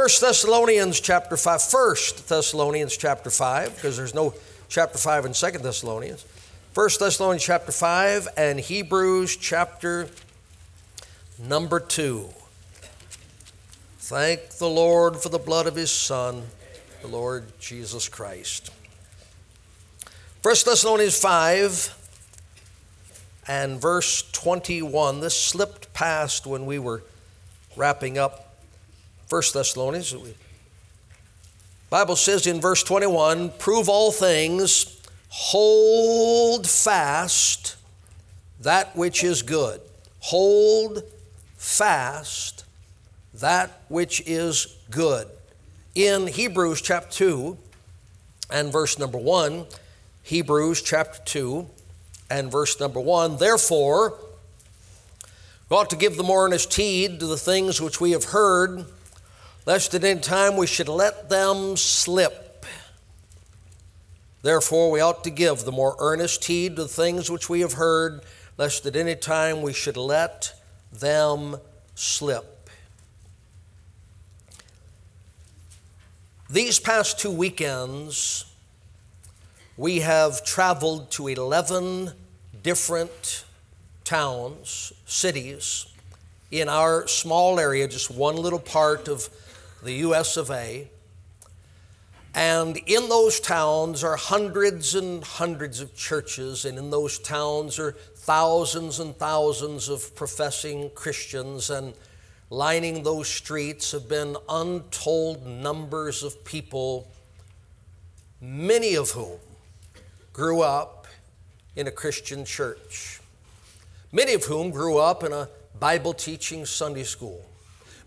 1 Thessalonians chapter 5. 1 Thessalonians chapter 5, because there's no chapter 5 in 2 Thessalonians. 1 Thessalonians chapter 5 and Hebrews chapter number 2. Thank the Lord for the blood of his Son, the Lord Jesus Christ. 1 Thessalonians 5 and verse 21. This slipped past when we were wrapping up 1 Thessalonians. Bible says in verse 21, prove all things, hold fast that which is good. Hold fast that which is good. In Hebrews chapter 2 and verse number 1, Hebrews chapter 2 and verse number 1, therefore, we ought to give the more earnest heed to the things which we have heard, lest at any time we should let them slip. Therefore, we ought to give the more earnest heed to the things which we have heard, lest at any time we should let them slip. These past two weekends, we have traveled to 11 different towns, cities in our small area, just one little part of the US of A. And in those towns are hundreds and hundreds of churches, and in those towns are thousands and thousands of professing Christians. And lining those streets have been untold numbers of people, many of whom grew up in a Christian church many of whom grew up in a Bible teaching Sunday school,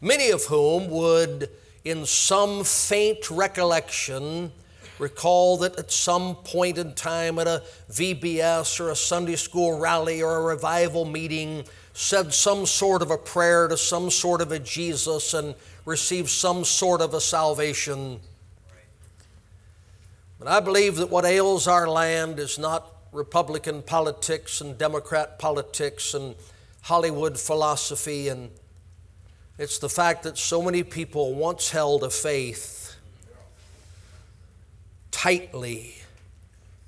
many of whom would, in some faint recollection, recall that at some point in time at a VBS or a Sunday school rally or a revival meeting, said some sort of a prayer to some sort of a Jesus and received some sort of a salvation. But I believe that what ails our land is not Republican politics and Democrat politics and Hollywood philosophy, and it's the fact that so many people once held a faith tightly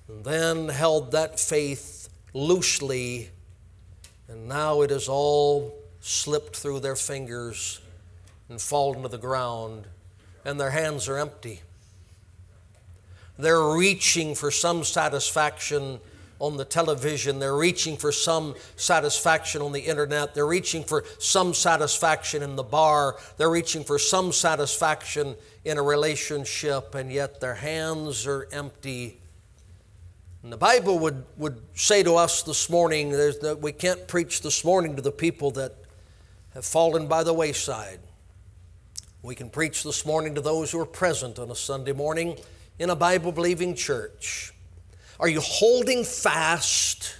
and then held that faith loosely, and now it has all slipped through their fingers and fallen to the ground, and their hands are empty. They're reaching for some satisfaction on the television. They're reaching for some satisfaction on the internet. They're reaching for some satisfaction in the bar. They're reaching for some satisfaction in a relationship, and yet their hands are empty. And the Bible would, would say to us this morning that we can't preach this morning to the people that have fallen by the wayside. We can preach this morning to those who are present on a Sunday morning in a Bible believing church. Are you holding fast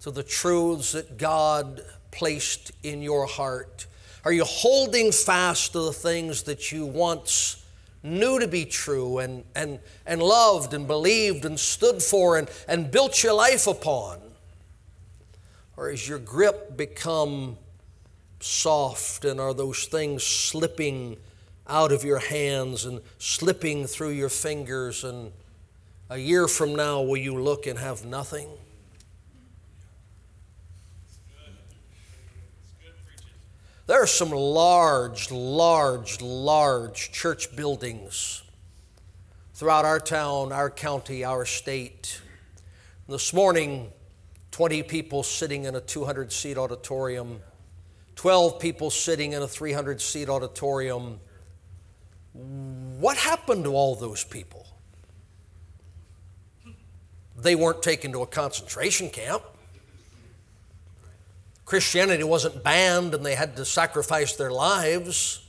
to the truths that God placed in your heart? Are you holding fast to the things that you once knew to be true and, and, and loved and believed and stood for and, and built your life upon? Or has your grip become soft and are those things slipping out of your hands and slipping through your fingers and a year from now, will you look and have nothing? There are some large, large, large church buildings throughout our town, our county, our state. This morning, 20 people sitting in a 200 seat auditorium, 12 people sitting in a 300 seat auditorium. What happened to all those people? They weren't taken to a concentration camp. Christianity wasn't banned and they had to sacrifice their lives.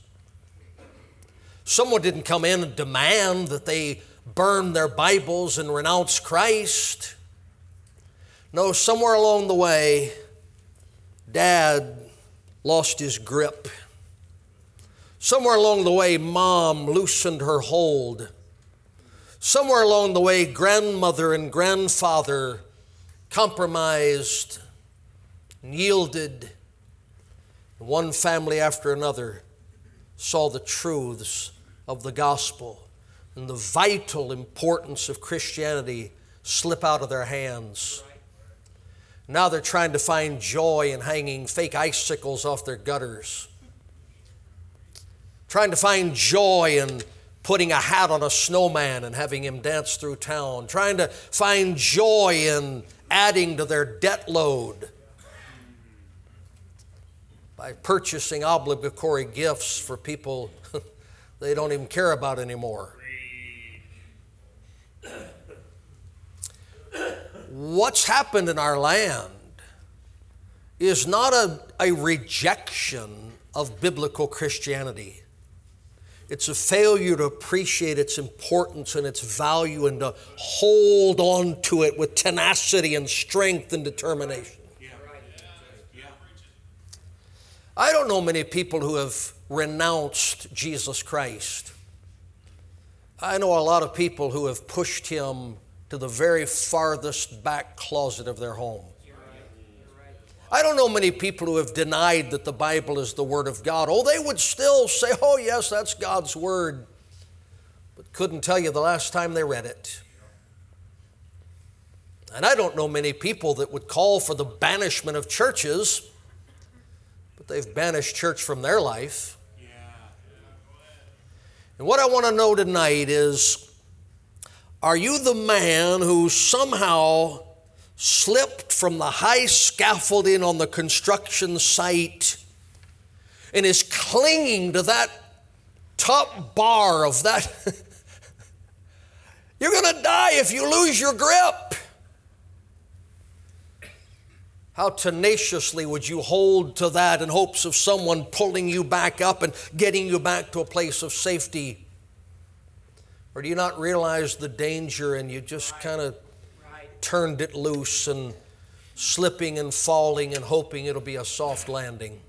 Someone didn't come in and demand that they burn their Bibles and renounce Christ. No, somewhere along the way, Dad lost his grip. Somewhere along the way, Mom loosened her hold. Somewhere along the way, grandmother and grandfather compromised and yielded. One family after another saw the truths of the gospel and the vital importance of Christianity slip out of their hands. Now they're trying to find joy in hanging fake icicles off their gutters, trying to find joy in putting a hat on a snowman and having him dance through town, trying to find joy in adding to their debt load by purchasing obligatory gifts for people they don't even care about anymore. What's happened in our land is not a, a rejection of biblical Christianity. It's a failure to appreciate its importance and its value and to hold on to it with tenacity and strength and determination. I don't know many people who have renounced Jesus Christ. I know a lot of people who have pushed him to the very farthest back closet of their home. I don't know many people who have denied that the Bible is the Word of God. Oh, they would still say, oh, yes, that's God's Word, but couldn't tell you the last time they read it. And I don't know many people that would call for the banishment of churches, but they've banished church from their life. And what I want to know tonight is are you the man who somehow slipped from the high scaffolding on the construction site and is clinging to that top bar of that. You're going to die if you lose your grip. How tenaciously would you hold to that in hopes of someone pulling you back up and getting you back to a place of safety? Or do you not realize the danger and you just kind of turned it loose and slipping and falling and hoping it'll be a soft landing.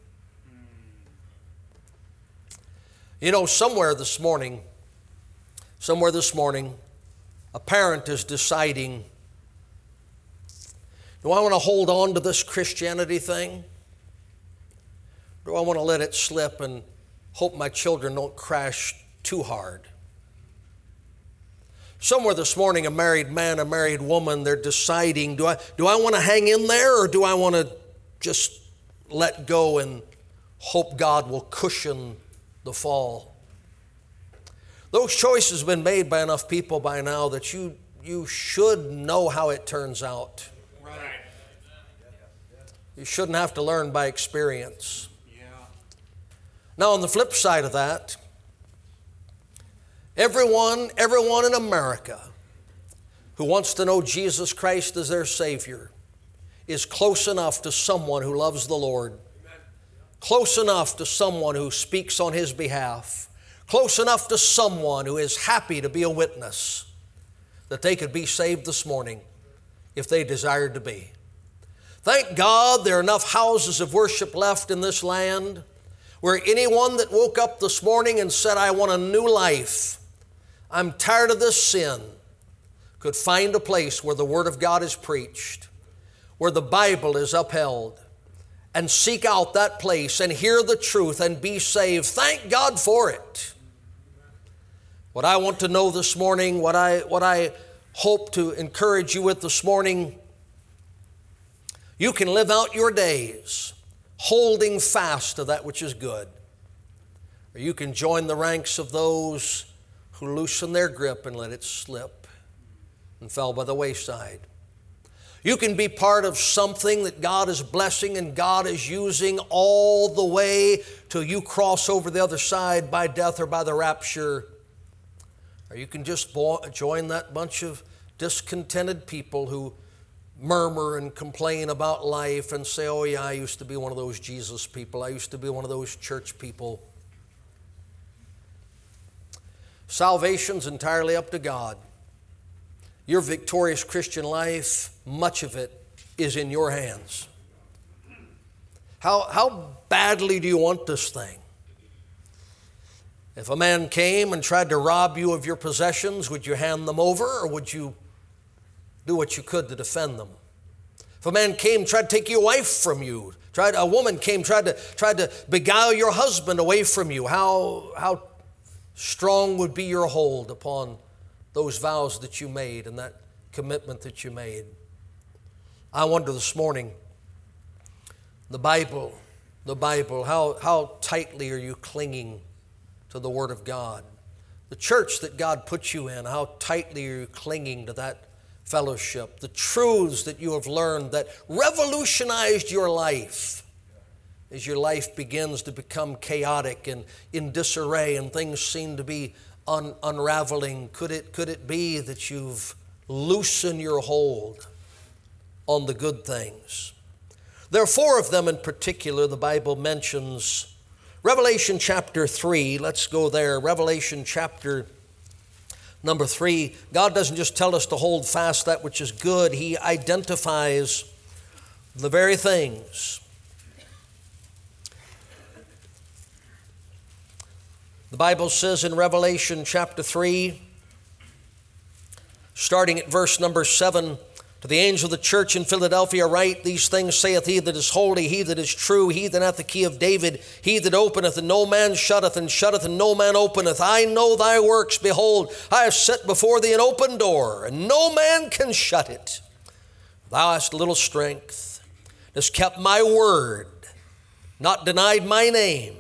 You know, somewhere this morning, somewhere this morning, a parent is deciding do I want to hold on to this Christianity thing? Do I want to let it slip and hope my children don't crash too hard? Somewhere this morning, a married man, a married woman, they're deciding do I, do I want to hang in there or do I want to just let go and hope God will cushion the fall? Those choices have been made by enough people by now that you, you should know how it turns out. Right. You shouldn't have to learn by experience. Yeah. Now, on the flip side of that, Everyone, everyone in America who wants to know Jesus Christ as their Savior is close enough to someone who loves the Lord, close enough to someone who speaks on His behalf, close enough to someone who is happy to be a witness that they could be saved this morning if they desired to be. Thank God there are enough houses of worship left in this land where anyone that woke up this morning and said, I want a new life, I'm tired of this sin, could find a place where the Word of God is preached, where the Bible is upheld, and seek out that place and hear the truth and be saved. Thank God for it. What I want to know this morning, what I, what I hope to encourage you with this morning, you can live out your days holding fast to that which is good. Or you can join the ranks of those who loosened their grip and let it slip and fell by the wayside. You can be part of something that God is blessing and God is using all the way till you cross over the other side by death or by the rapture. Or you can just join that bunch of discontented people who murmur and complain about life and say, Oh, yeah, I used to be one of those Jesus people. I used to be one of those church people. Salvation's entirely up to God. Your victorious Christian life, much of it is in your hands. How, how badly do you want this thing? If a man came and tried to rob you of your possessions, would you hand them over or would you do what you could to defend them? If a man came, tried to take your wife from you, tried a woman came, tried to tried to beguile your husband away from you, how how strong would be your hold upon those vows that you made and that commitment that you made. I wonder this morning, the Bible, the Bible, how, how tightly are you clinging to the Word of God? The church that God put you in, how tightly are you clinging to that fellowship? The truths that you have learned that revolutionized your life as your life begins to become chaotic and in disarray and things seem to be un- unraveling. Could it, could it be that you've loosened your hold on the good things? There are four of them in particular the Bible mentions. Revelation chapter 3, let's go there. Revelation chapter number 3. God doesn't just tell us to hold fast that which is good, He identifies the very things. The Bible says in Revelation chapter 3, starting at verse number 7, to the angel of the church in Philadelphia, write these things saith he that is holy, he that is true, he that hath the key of David, he that openeth, and no man shutteth, and shutteth, and no man openeth. I know thy works. Behold, I have set before thee an open door, and no man can shut it. Thou hast little strength, hast kept my word, not denied my name.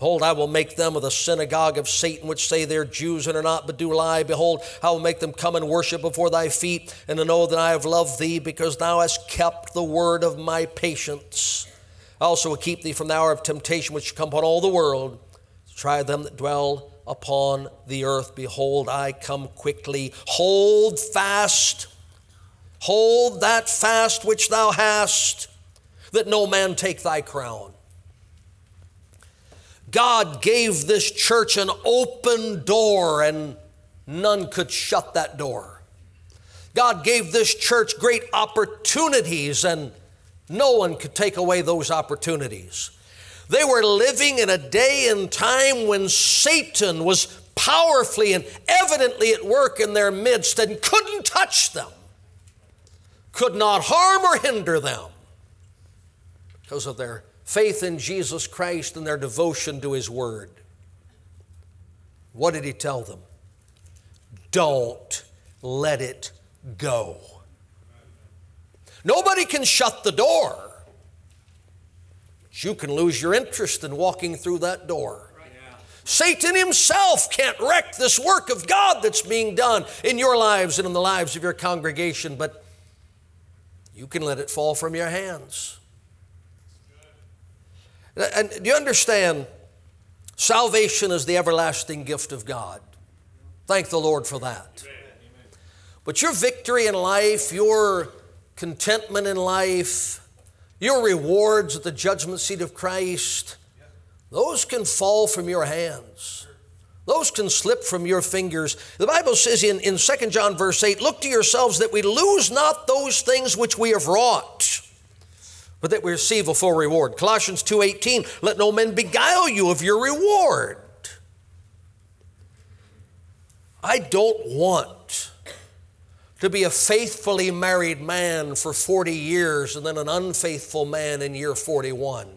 Behold, I will make them of the synagogue of Satan, which say they're Jews and are not, but do lie. Behold, I will make them come and worship before thy feet, and to know that I have loved thee, because thou hast kept the word of my patience. I also will keep thee from the hour of temptation which shall come upon all the world. to Try them that dwell upon the earth. Behold, I come quickly. Hold fast. Hold that fast which thou hast, that no man take thy crown. God gave this church an open door and none could shut that door. God gave this church great opportunities and no one could take away those opportunities. They were living in a day and time when Satan was powerfully and evidently at work in their midst and couldn't touch them, could not harm or hinder them because of their faith in Jesus Christ and their devotion to His Word. What did He tell them? Don't let it go. Nobody can shut the door. You can lose your interest in walking through that door. Satan himself can't wreck this work of God that's being done in your lives and in the lives of your congregation, but you can let it fall from your hands. And do you understand? Salvation is the everlasting gift of God. Thank the Lord for that. But your victory in life, your contentment in life, your rewards at the judgment seat of Christ, those can fall from your hands. Those can slip from your fingers. The Bible says in, in 2 John verse 8, Look to yourselves that we lose not those things which we have wrought but that we receive a full reward. Colossians 2:18, let no man beguile you of your reward. I don't want to be a faithfully married man for 40 years and then an unfaithful man in year 41.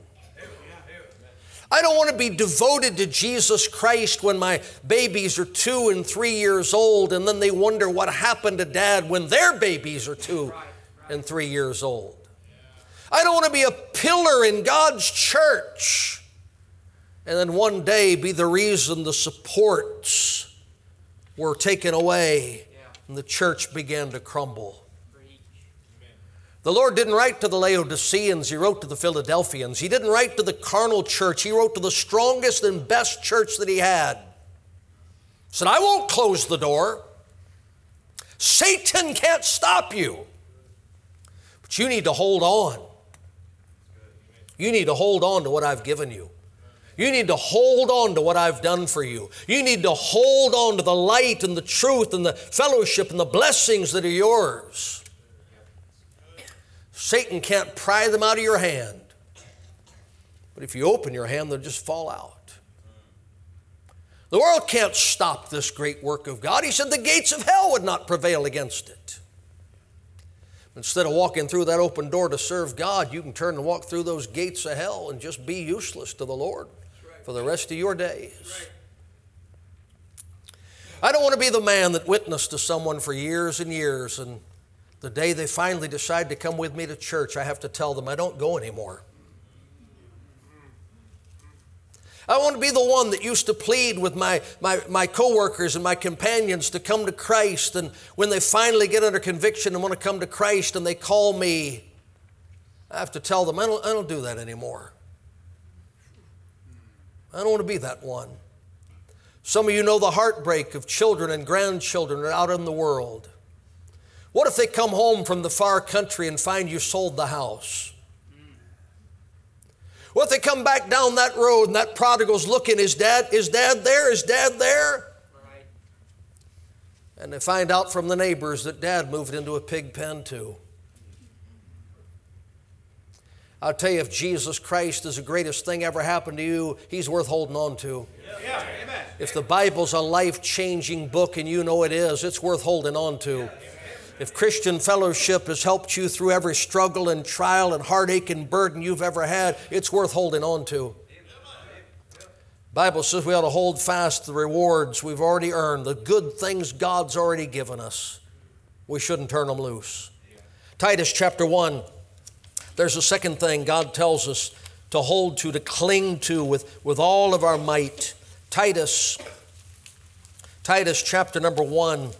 I don't want to be devoted to Jesus Christ when my babies are two and three years old and then they wonder what happened to dad when their babies are two and three years old. I don't want to be a pillar in God's church and then one day be the reason the supports were taken away and the church began to crumble. The Lord didn't write to the Laodiceans, He wrote to the Philadelphians. He didn't write to the carnal church, He wrote to the strongest and best church that He had. He said, I won't close the door. Satan can't stop you. But you need to hold on. You need to hold on to what I've given you. You need to hold on to what I've done for you. You need to hold on to the light and the truth and the fellowship and the blessings that are yours. Satan can't pry them out of your hand. But if you open your hand, they'll just fall out. The world can't stop this great work of God. He said the gates of hell would not prevail against it. Instead of walking through that open door to serve God, you can turn and walk through those gates of hell and just be useless to the Lord for the rest of your days. I don't want to be the man that witnessed to someone for years and years, and the day they finally decide to come with me to church, I have to tell them I don't go anymore. I want to be the one that used to plead with my, my, my coworkers and my companions to come to Christ. And when they finally get under conviction and want to come to Christ and they call me, I have to tell them, I don't, I don't do that anymore. I don't want to be that one. Some of you know the heartbreak of children and grandchildren out in the world. What if they come home from the far country and find you sold the house? What if they come back down that road and that prodigal's looking, is dad, is dad there? Is dad there? Right. And they find out from the neighbors that dad moved into a pig pen too. I'll tell you, if Jesus Christ is the greatest thing ever happened to you, he's worth holding on to. Yeah. If the Bible's a life changing book and you know it is, it's worth holding on to. If Christian fellowship has helped you through every struggle and trial and heartache and burden you've ever had, it's worth holding on to. Bible says we ought to hold fast the rewards we've already earned, the good things God's already given us. We shouldn't turn them loose. Titus chapter 1, there's a second thing God tells us to hold to, to cling to with, with all of our might. Titus, Titus chapter number 1.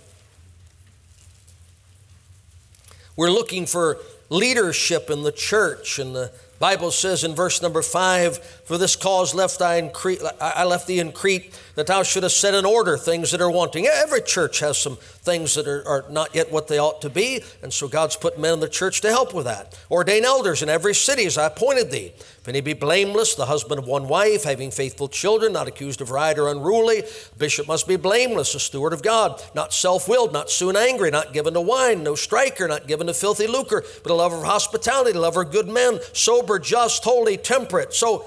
We're looking for leadership in the church, and the Bible says in verse number five, For this cause left I, in Crete, I left thee in Crete, that thou shouldest set in order things that are wanting. Every church has some things that are, are not yet what they ought to be, and so God's put men in the church to help with that. Ordain elders in every city as I appointed thee. If any be blameless, the husband of one wife, having faithful children, not accused of riot or unruly, bishop must be blameless, a steward of God, not self willed, not soon angry, not given to wine, no striker, not given to filthy lucre, but a lover of hospitality, a lover of good men, sober, just, holy, temperate. So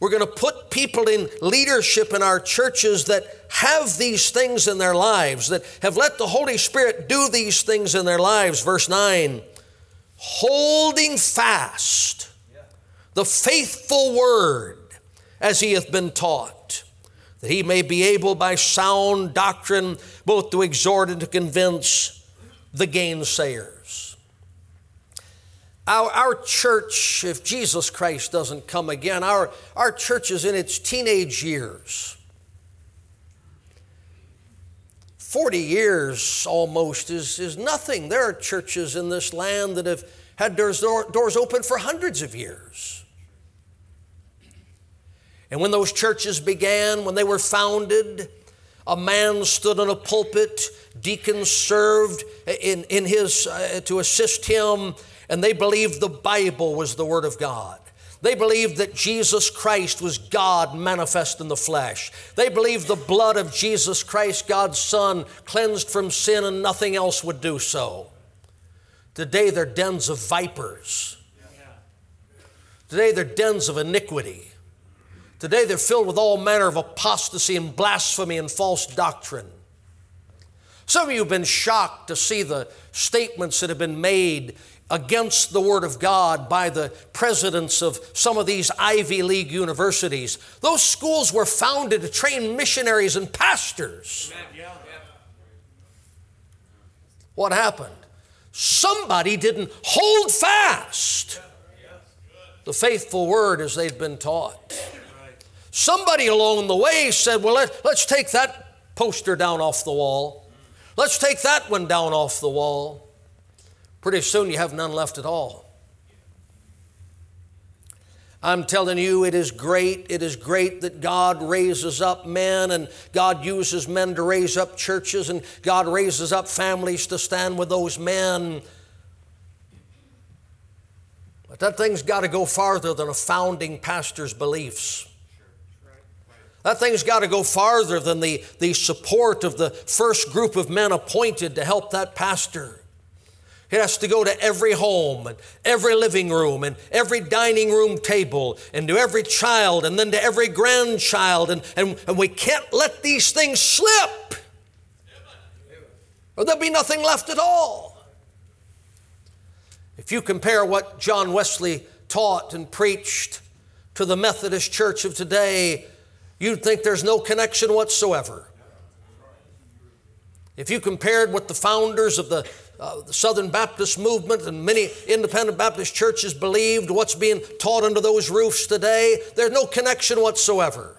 we're going to put people in leadership in our churches that have these things in their lives, that have let the Holy Spirit do these things in their lives. Verse 9 holding fast the faithful word as he hath been taught, that he may be able by sound doctrine both to exhort and to convince the gainsayers. Our, our church, if Jesus Christ doesn't come again, our, our church is in its teenage years. 40 years almost is, is nothing. There are churches in this land that have had doors, doors open for hundreds of years. And when those churches began, when they were founded, a man stood on a pulpit, deacons served in, in his, uh, to assist him, and they believed the Bible was the Word of God. They believed that Jesus Christ was God manifest in the flesh. They believed the blood of Jesus Christ, God's Son, cleansed from sin and nothing else would do so. Today they're dens of vipers. Today they're dens of iniquity. Today they're filled with all manner of apostasy and blasphemy and false doctrine. Some of you have been shocked to see the statements that have been made against the Word of God by the presidents of some of these Ivy League universities. Those schools were founded to train missionaries and pastors. What happened? Somebody didn't hold fast the faithful Word as they'd been taught. Somebody along the way said, Well, let, let's take that poster down off the wall. Let's take that one down off the wall. Pretty soon you have none left at all. I'm telling you, it is great. It is great that God raises up men and God uses men to raise up churches and God raises up families to stand with those men. But that thing's got to go farther than a founding pastor's beliefs. That thing's got to go farther than the, the support of the first group of men appointed to help that pastor. It has to go to every home and every living room and every dining room table and to every child and then to every grandchild. And, and, and we can't let these things slip or there'll be nothing left at all. If you compare what John Wesley taught and preached to the Methodist Church of today, you'd think there's no connection whatsoever. If you compared what the founders of the, uh, the, Southern Baptist movement and many independent Baptist churches believed, what's being taught under those roofs today, there's no connection whatsoever.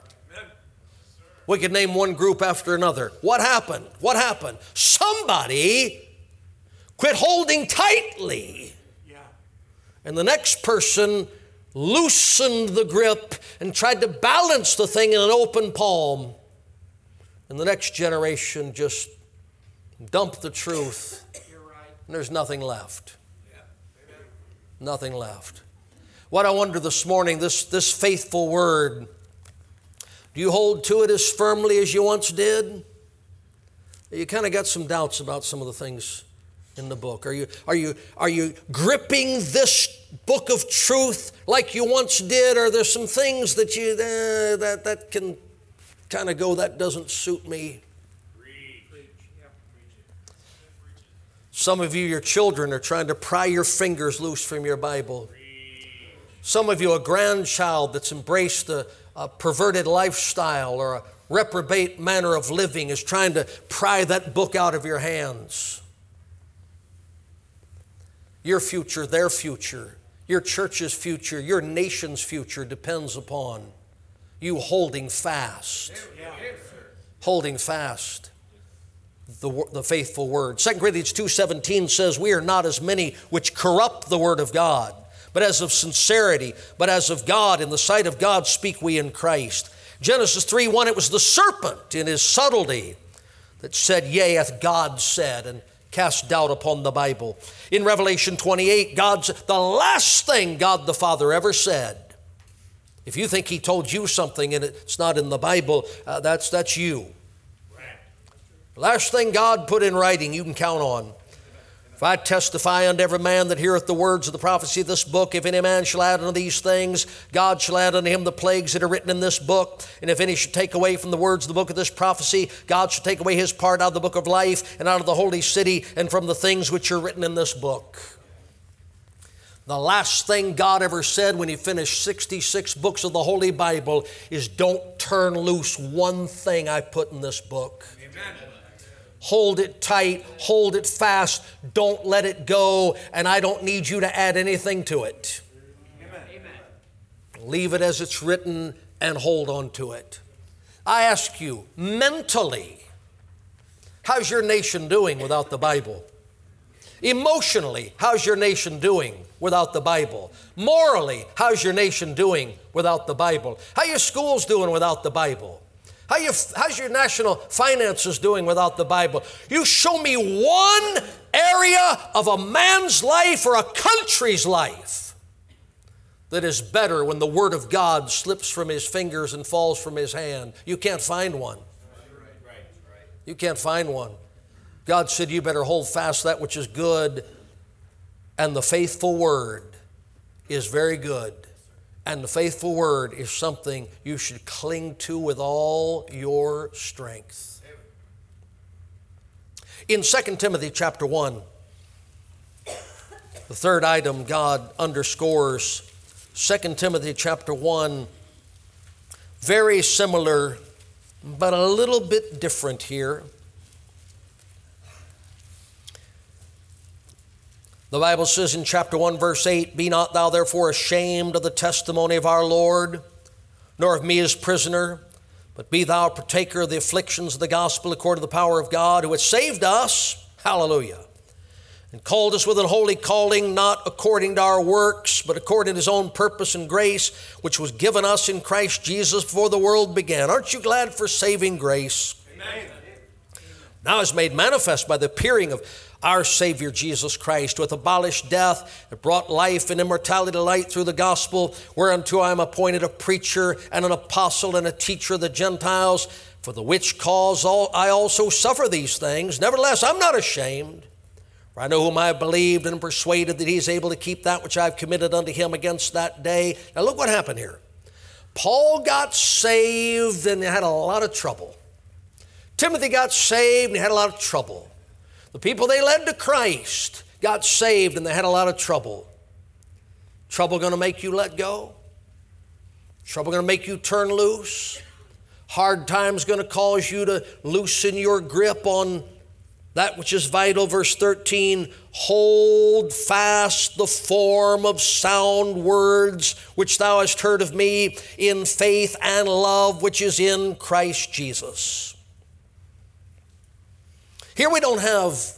We could name one group after another. What happened? What happened? Somebody quit holding tightly. And the next person loosened the grip and tried to balance the thing in an open palm. And the next generation just dumped the truth. And there's nothing left. Nothing left. What I wonder this morning, this, this faithful word, do you hold to it as firmly as you once did? You kind of got some doubts about some of the things in the book? Are you, are you, are you gripping this book of truth like you once did? Or are there some things that you eh, that, that can kind of go, that doesn't suit me? Some of you, your children, are trying to pry your fingers loose from your Bible. Some of you, a grandchild that's embraced a, a perverted lifestyle or a reprobate manner of living, is trying to pry that book out of your hands. Your future, their future, your church's future, your nation's future depends upon you holding fast. Holding fast the, the faithful word. 2 Corinthians 2.17 says, We are not as many which corrupt the word of God, but as of sincerity, but as of God, in the sight of God speak we in Christ. Genesis 3.1, it was the serpent in his subtlety that said, Yea, hath God said. And cast doubt upon the Bible. In Revelation 28, God's the last thing God the Father ever said. If you think He told you something and it's not in the Bible, uh, that's, that's you. Last thing God put in writing, you can count on. If I testify unto every man that heareth the words of the prophecy of this book, if any man shall add unto these things, God shall add unto him the plagues that are written in this book. And if any should take away from the words of the book of this prophecy, God shall take away his part out of the book of life and out of the holy city and from the things which are written in this book. The last thing God ever said when He finished 66 books of the Holy Bible is don't turn loose one thing I put in this book. Amen. Hold it tight, hold it fast, don't let it go, and I don't need you to add anything to it. Amen. Leave it as it's written and hold on to it. I ask you, mentally, how's your nation doing without the Bible? Emotionally, how's your nation doing without the Bible? Morally, how's your nation doing without the Bible? How are your schools doing without the Bible? How you, how's your national finances doing without the Bible? You show me one area of a man's life or a country's life that is better when the Word of God slips from his fingers and falls from his hand. You can't find one. You can't find one. God said, You better hold fast that which is good, and the faithful Word is very good. And the faithful word is something you should cling to with all your strength. In 2 Timothy chapter 1, the third item God underscores 2 Timothy chapter 1, very similar, but a little bit different here. The Bible says in chapter 1, verse 8 Be not thou therefore ashamed of the testimony of our Lord, nor of me as prisoner, but be thou a partaker of the afflictions of the gospel according to the power of God, who has saved us, hallelujah, and called us with an holy calling, not according to our works, but according to his own purpose and grace, which was given us in Christ Jesus before the world began. Aren't you glad for saving grace? Amen. Now is made manifest by the appearing of our Savior Jesus Christ, who hath abolished death and brought life and immortality to light through the gospel, whereunto I am appointed a preacher and an apostle and a teacher of the Gentiles, for the which cause I also suffer these things. Nevertheless, I'm not ashamed. For I know whom I have believed and am persuaded that he is able to keep that which I have committed unto him against that day. Now, look what happened here. Paul got saved and had a lot of trouble. Timothy got saved and he had a lot of trouble. The people they led to Christ got saved and they had a lot of trouble. Trouble going to make you let go? Trouble going to make you turn loose? Hard times going to cause you to loosen your grip on that which is vital. Verse 13 hold fast the form of sound words which thou hast heard of me in faith and love which is in Christ Jesus. Here we don't have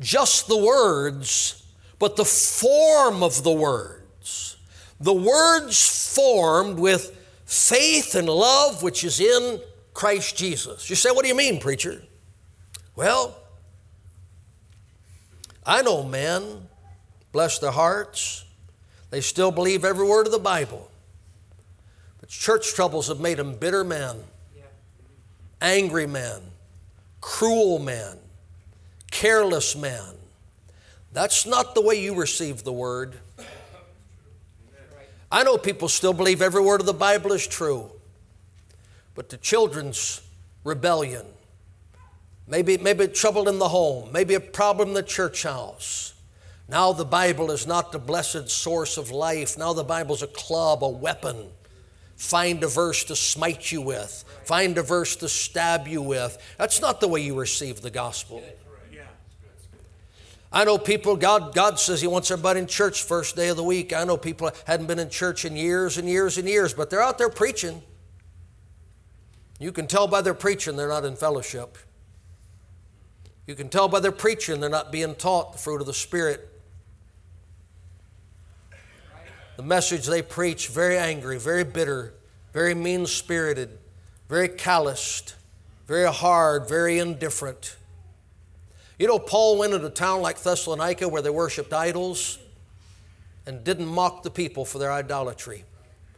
just the words, but the form of the words. The words formed with faith and love which is in Christ Jesus. You say, What do you mean, preacher? Well, I know men, bless their hearts, they still believe every word of the Bible. But church troubles have made them bitter men, angry men, cruel men, careless men. That's not the way you receive the word. I know people still believe every word of the Bible is true, but the children's rebellion, maybe, maybe trouble in the home, maybe a problem in the church house. Now the Bible is not the blessed source of life. Now the Bible's a club, a weapon. Find a verse to smite you with, find a verse to stab you with. That's not the way you receive the gospel. I know people, God, God says He wants everybody in church first day of the week. I know people hadn't been in church in years and years and years, but they're out there preaching. You can tell by their preaching they're not in fellowship. You can tell by their preaching they're not being taught the fruit of the Spirit. The message they preach, very angry, very bitter, very mean spirited, very calloused, very hard, very indifferent. You know, Paul went into a town like Thessalonica where they worshiped idols and didn't mock the people for their idolatry.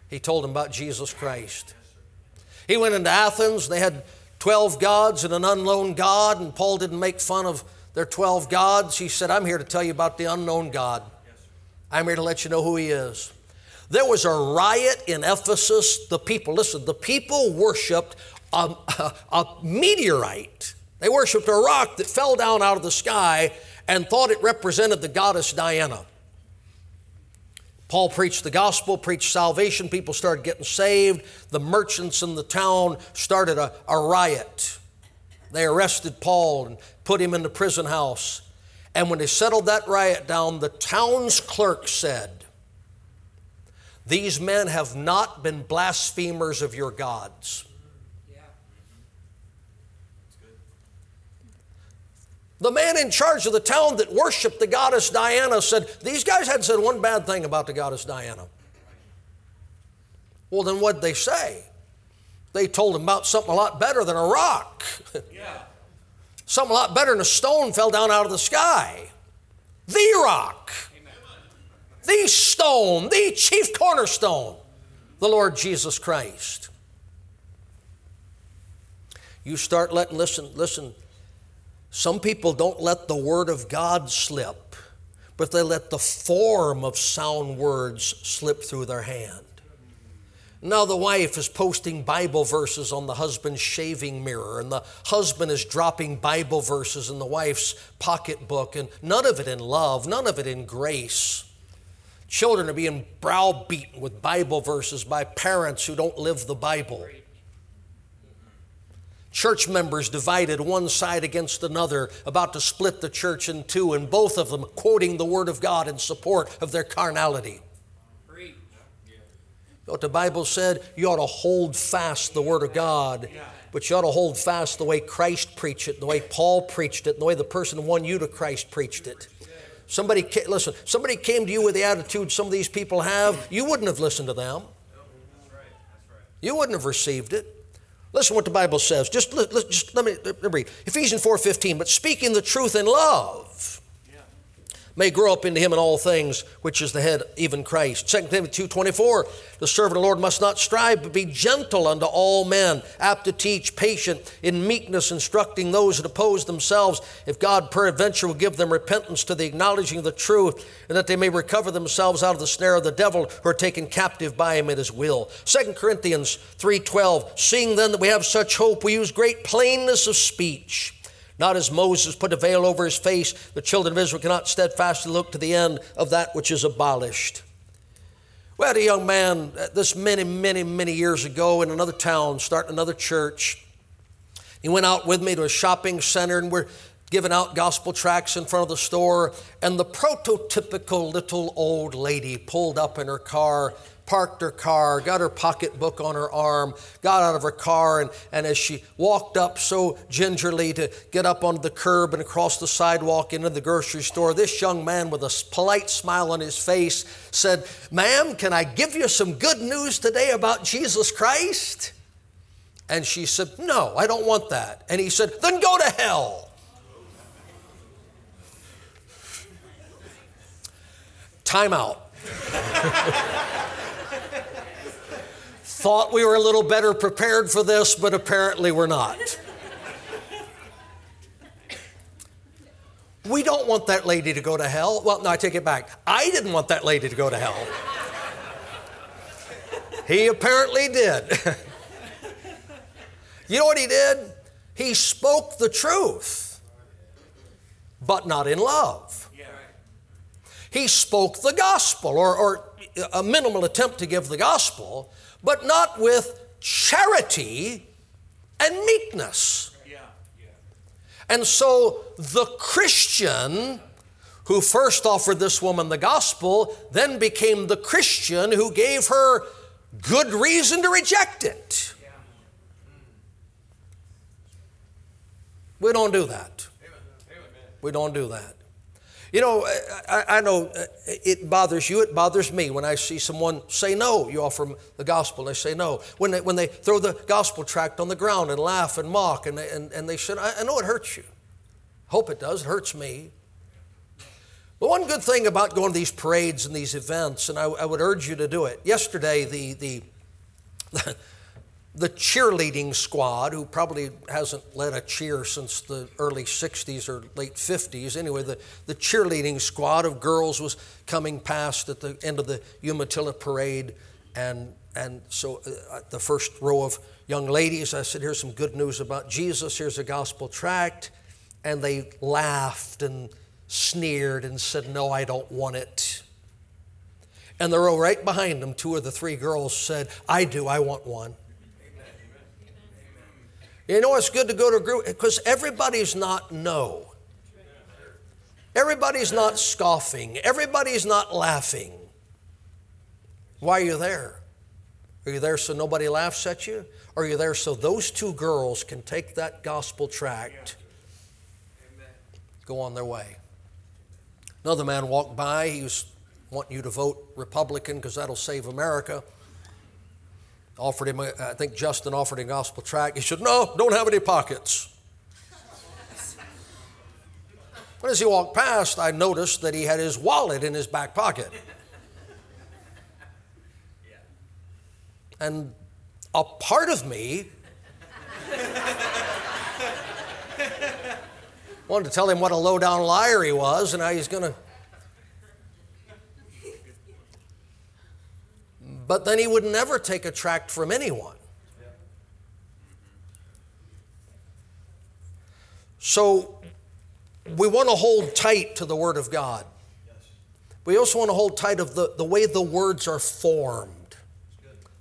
He told them about Jesus Christ. He went into Athens, they had 12 gods and an unknown God, and Paul didn't make fun of their 12 gods. He said, I'm here to tell you about the unknown God. I'm here to let you know who He is. There was a riot in Ephesus. The people, listen, the people worshiped a, a, a meteorite. They worshiped a rock that fell down out of the sky and thought it represented the goddess Diana. Paul preached the gospel, preached salvation. People started getting saved. The merchants in the town started a, a riot. They arrested Paul and put him in the prison house. And when they settled that riot down, the town's clerk said, These men have not been blasphemers of your gods. The man in charge of the town that worshiped the goddess Diana said, These guys hadn't said one bad thing about the goddess Diana. Well, then what'd they say? They told him about something a lot better than a rock. Yeah. Something a lot better than a stone fell down out of the sky. The rock. The stone, the chief cornerstone, the Lord Jesus Christ. You start letting, listen, listen, some people don't let the Word of God slip, but they let the form of sound words slip through their hand. Now, the wife is posting Bible verses on the husband's shaving mirror, and the husband is dropping Bible verses in the wife's pocketbook, and none of it in love, none of it in grace. Children are being browbeaten with Bible verses by parents who don't live the Bible church members divided one side against another, about to split the church in two, and both of them quoting the Word of God in support of their carnality. What the Bible said? You ought to hold fast the Word of God, but you ought to hold fast the way Christ preached it, the way Paul preached it, the way the person who won you to Christ preached it. Somebody, listen, somebody came to you with the attitude some of these people have, you wouldn't have listened to them. You wouldn't have received it. Listen what the Bible says. Just, just let, me, let me read. Ephesians 4.15, but speaking the truth in love may grow up into him in all things, which is the head, even Christ. 2 Timothy 2.24, the servant of the Lord must not strive, but be gentle unto all men, apt to teach, patient, in meekness, instructing those that oppose themselves, if God peradventure will give them repentance to the acknowledging of the truth, and that they may recover themselves out of the snare of the devil, who are taken captive by him at his will. 2 Corinthians 3.12, seeing then that we have such hope, we use great plainness of speech Not as Moses put a veil over his face, the children of Israel cannot steadfastly look to the end of that which is abolished. We had a young man, uh, this many, many, many years ago in another town, starting another church. He went out with me to a shopping center and we're giving out gospel tracts in front of the store. And the prototypical little old lady pulled up in her car parked her car, got her pocketbook on her arm, got out of her car, and, and as she walked up so gingerly to get up onto the curb and across the sidewalk into the grocery store, this young man with a polite smile on his face said, Ma'am, can I give you some good news today about Jesus Christ? And she said, No, I don't want that. And he said, Then go to hell. Time out. thought we were a little better prepared for this, but apparently we're not. We don't want that lady to go to hell. Well, no, I take it back. I didn't want that lady to go to hell. He apparently did. you know what he did? He spoke the truth, but not in love. He spoke the gospel, or, or a minimal attempt to give the gospel, but not with charity and meekness. Yeah. Yeah. And so the Christian who first offered this woman the gospel then became the Christian who gave her good reason to reject it. Yeah. Mm. We don't do that. We don't do that. You know, I, I, know uh, it bothers you, it bothers me when I see someone say no. You offer them the gospel, and they say no. When they, when they throw the gospel tract on the ground and laugh and mock, and they, and, and they said, I, I know it hurts you. Hope it does, it hurts me. But one good thing about going to these parades and these events, and I, I would urge you to do it. Yesterday, the, the the cheerleading squad, who probably hasn't led a cheer since the early 60s or late 50s, anyway, the, the cheerleading squad of girls was coming past at the end of the Umatilla parade. And, and so uh, the first row of young ladies, I said, Here's some good news about Jesus, here's a gospel tract. And they laughed and sneered and said, No, I don't want it. And the row right behind them, two of the three girls said, I do, I want one. You know it's good to go to a group? Because everybody's not no. Everybody's not scoffing. Everybody's not laughing. Why are you there? Are you there so nobody laughs at you? Are you there so those two girls can take that gospel tract, go on their way? Another man walked by. He was wanting you to vote Republican because that'll save America offered him, I think Justin offered him gospel tract. He said, No, don't have any pockets. But as he walked past, I noticed that he had his wallet in his back pocket. And a part of me wanted to tell him what a low down liar he was and how he's going to but then he would never take a tract from anyone. So we want to hold tight to the Word of God. We also want to hold tight of the, the way the words are formed,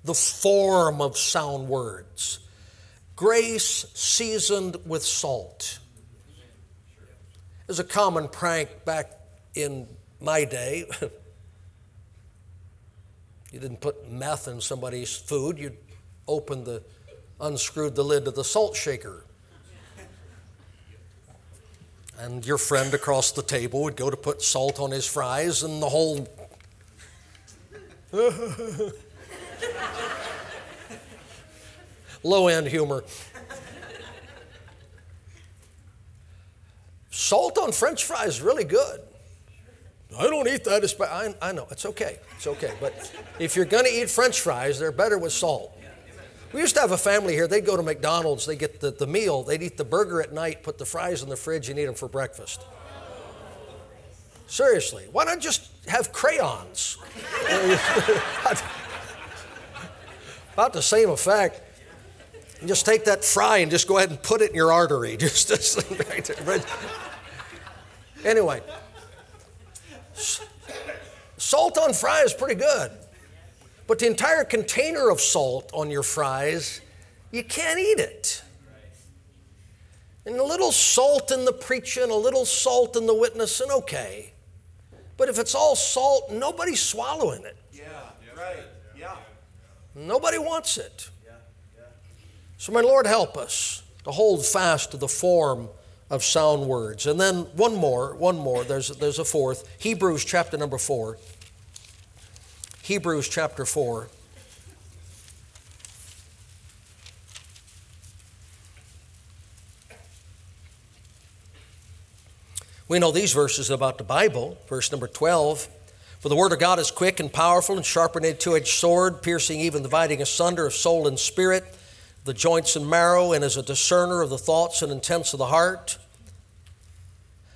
the form of sound words. Grace seasoned with salt. Is a common prank back in my day. You didn't put meth in somebody's food, you opened the, unscrewed the lid of the salt shaker. And your friend across the table would go to put salt on his fries, and the whole. Low end humor. Salt on french fries is really good. I don't eat that. I, I know, it's okay. It's okay. But if you're going to eat french fries, they're better with salt. We used to have a family here. They'd go to McDonald's, they'd get the, the meal, they'd eat the burger at night, put the fries in the fridge, and eat them for breakfast. Seriously, why not just have crayons? About the same effect. And just take that fry and just go ahead and put it in your artery. Just, just right there. Anyway, salt on fries is pretty good. But the entire container of salt on your fries, you can't eat it. And a little salt in the preaching, a little salt in the witnessing, okay. But if it's all salt, nobody's swallowing it. Yeah, right. Yeah. Nobody wants it. So, my Lord, help us to hold fast to the form of sound words. And then one more, one more, there's, there's a fourth. Hebrews chapter number four. Hebrews chapter 4. We know these verses about the Bible. Verse number 12 For the word of God is quick and powerful and sharper than a two edged sword, piercing even dividing asunder of soul and spirit, the joints and marrow, and is a discerner of the thoughts and intents of the heart.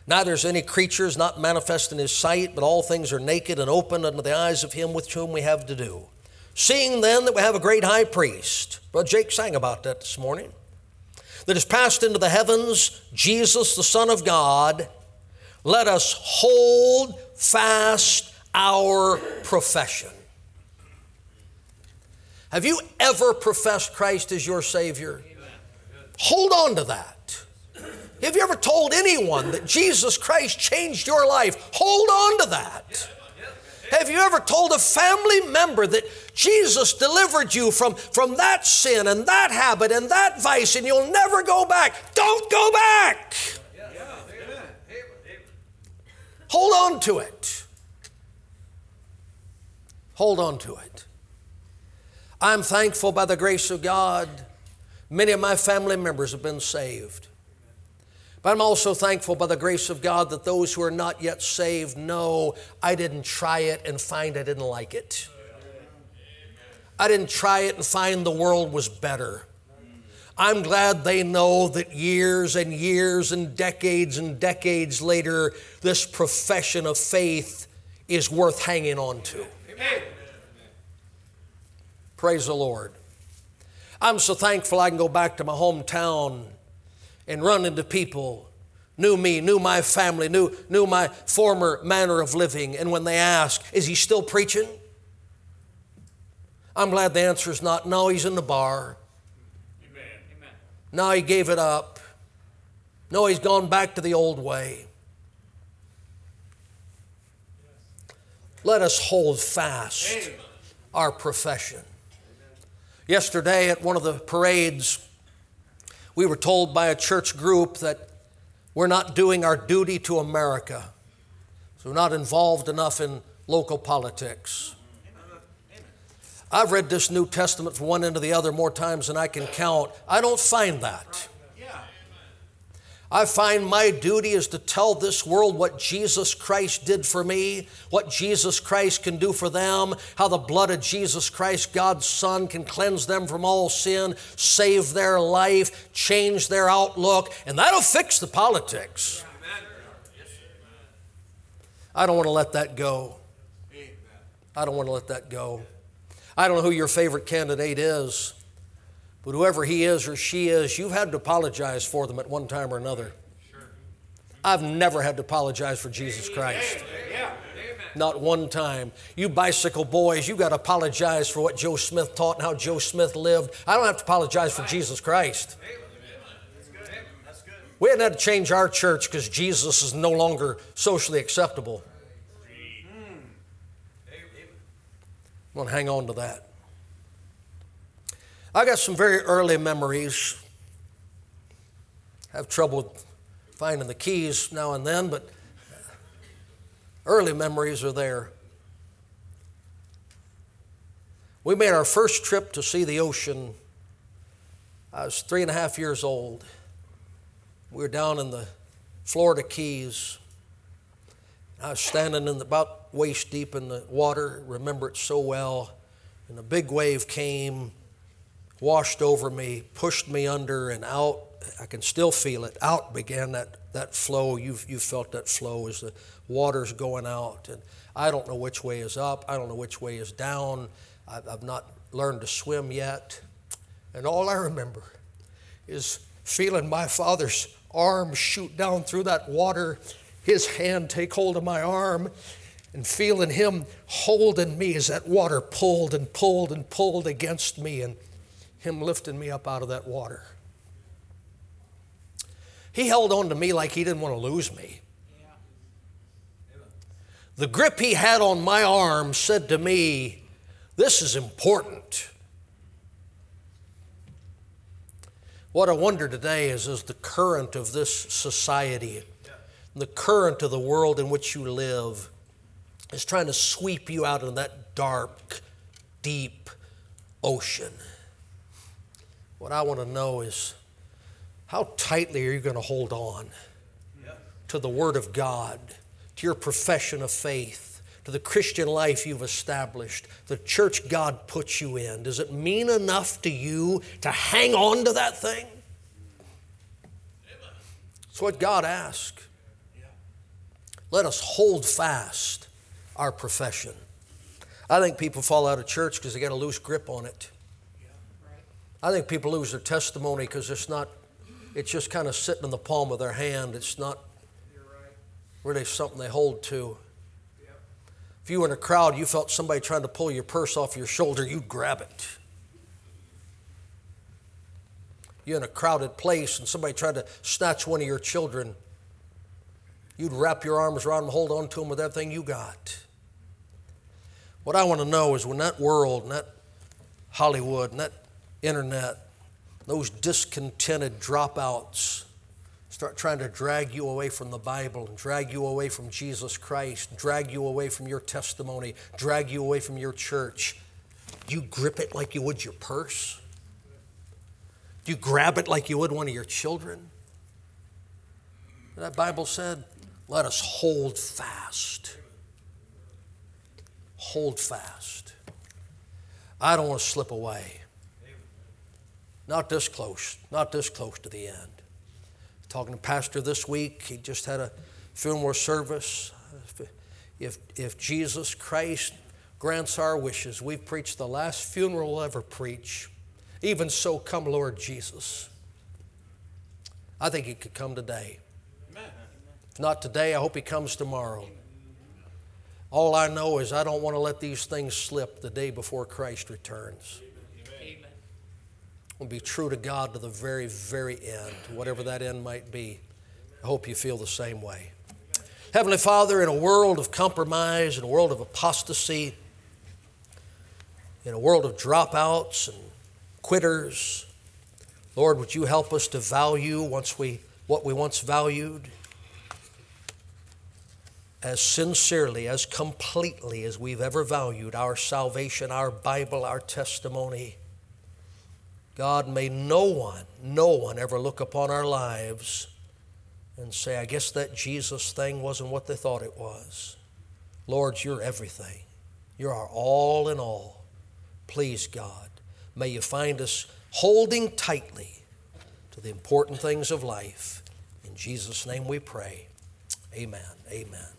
Neither is any creature not manifest in his sight, but all things are naked and open unto the eyes of him with whom we have to do. Seeing then that we have a great high priest, Brother Jake sang about that this morning, that has passed into the heavens, Jesus, the Son of God, let us hold fast our profession. Have you ever professed Christ as your Savior? Hold on to that. Have you ever told anyone that Jesus Christ changed your life? Hold on to that. Have you ever told a family member that Jesus delivered you from, from that sin and that habit and that vice and you'll never go back? Don't go back. Hold on to it. Hold on to it. I'm thankful by the grace of God, many of my family members have been saved. But I'm also thankful by the grace of God that those who are not yet saved know I didn't try it and find I didn't like it. I didn't try it and find the world was better. I'm glad they know that years and years and decades and decades later, this profession of faith is worth hanging on to. Amen. Praise the Lord. I'm so thankful I can go back to my hometown and run into people knew me, knew my family, knew, knew my former manner of living. And when they ask, is he still preaching? I'm glad the answer is not no, he's in the bar. Amen. No, he gave it up. No, he's gone back to the old way. Let us hold fast our profession. Yesterday at one of the parades, we were told by a church group that we're not doing our duty to America. So we're not involved enough in local politics. I've read this New Testament from one end to the other more times than I can count. I don't find that. I find my duty is to tell this world what Jesus Christ did for me, what Jesus Christ can do for them, how the blood of Jesus Christ, God's Son, can cleanse them from all sin, save their life, change their outlook, and that'll fix the politics. I don't want to let that go. I don't want to let that go. I don't know who your favorite candidate is. But whoever he is or she is, you've had to apologize for them at one time or another. I've never had to apologize for Jesus Christ. Not one time. You bicycle boys, you got to apologize for what Joe Smith taught and how Joe Smith lived. I don't have to apologize for Jesus Christ. We hadn't had to change our church because Jesus is no longer socially acceptable. I'm going to hang on to that. I got some very early memories. Have trouble finding the keys now and then, but early memories are there. We made our first trip to see the ocean. I was three and a half years old. We were down in the Florida Keys. I was standing in the, about waist deep in the water, remember it so well. And a big wave came washed over me, pushed me under and out. I can still feel it. Out began that, that flow. You've, you've felt that flow as the water's going out. And I don't know which way is up. I don't know which way is down. I've, I've not learned to swim yet. And all I remember is feeling my father's arm shoot down through that water, his hand take hold of my arm, and feeling him holding me as that water pulled and pulled and pulled against me, and him lifting me up out of that water. He held on to me like he didn't want to lose me. The grip he had on my arm said to me, This is important. What I wonder today is, is the current of this society, the current of the world in which you live, is trying to sweep you out in that dark, deep ocean. What I want to know is how tightly are you going to hold on to the Word of God, to your profession of faith, to the Christian life you've established, the church God puts you in? Does it mean enough to you to hang on to that thing? That's what God asks. Let us hold fast our profession. I think people fall out of church because they got a loose grip on it. I think people lose their testimony because it's not, it's just kind of sitting in the palm of their hand. It's not really something they hold to. If you were in a crowd, you felt somebody trying to pull your purse off your shoulder, you'd grab it. You're in a crowded place and somebody tried to snatch one of your children, you'd wrap your arms around them, hold on to them with everything you got. What I want to know is when that world and that Hollywood and that internet, those discontented dropouts start trying to drag you away from the Bible drag you away from Jesus Christ, drag you away from your testimony, drag you away from your church. Do you grip it like you would your purse? Do you grab it like you would one of your children? That Bible said, let us hold fast. Hold fast. I don't want to slip away. Not this close, not this close to the end. Talking to pastor this week, he just had a funeral service. If, if Jesus Christ grants our wishes, we've preached the last funeral we'll ever preach. Even so, come, Lord Jesus. I think he could come today. If not today, I hope he comes tomorrow. All I know is I don't want to let these things slip the day before Christ returns. We'll be true to God to the very, very end, whatever that end might be. I hope you feel the same way. Heavenly Father, in a world of compromise, in a world of apostasy, in a world of dropouts and quitters, Lord, would you help us to value once we, what we once valued as sincerely, as completely as we've ever valued our salvation, our Bible, our testimony. God, may no one, no one ever look upon our lives and say, I guess that Jesus thing wasn't what they thought it was. Lord, you're everything. You're our all in all. Please, God, may you find us holding tightly to the important things of life. In Jesus' name we pray. Amen. Amen.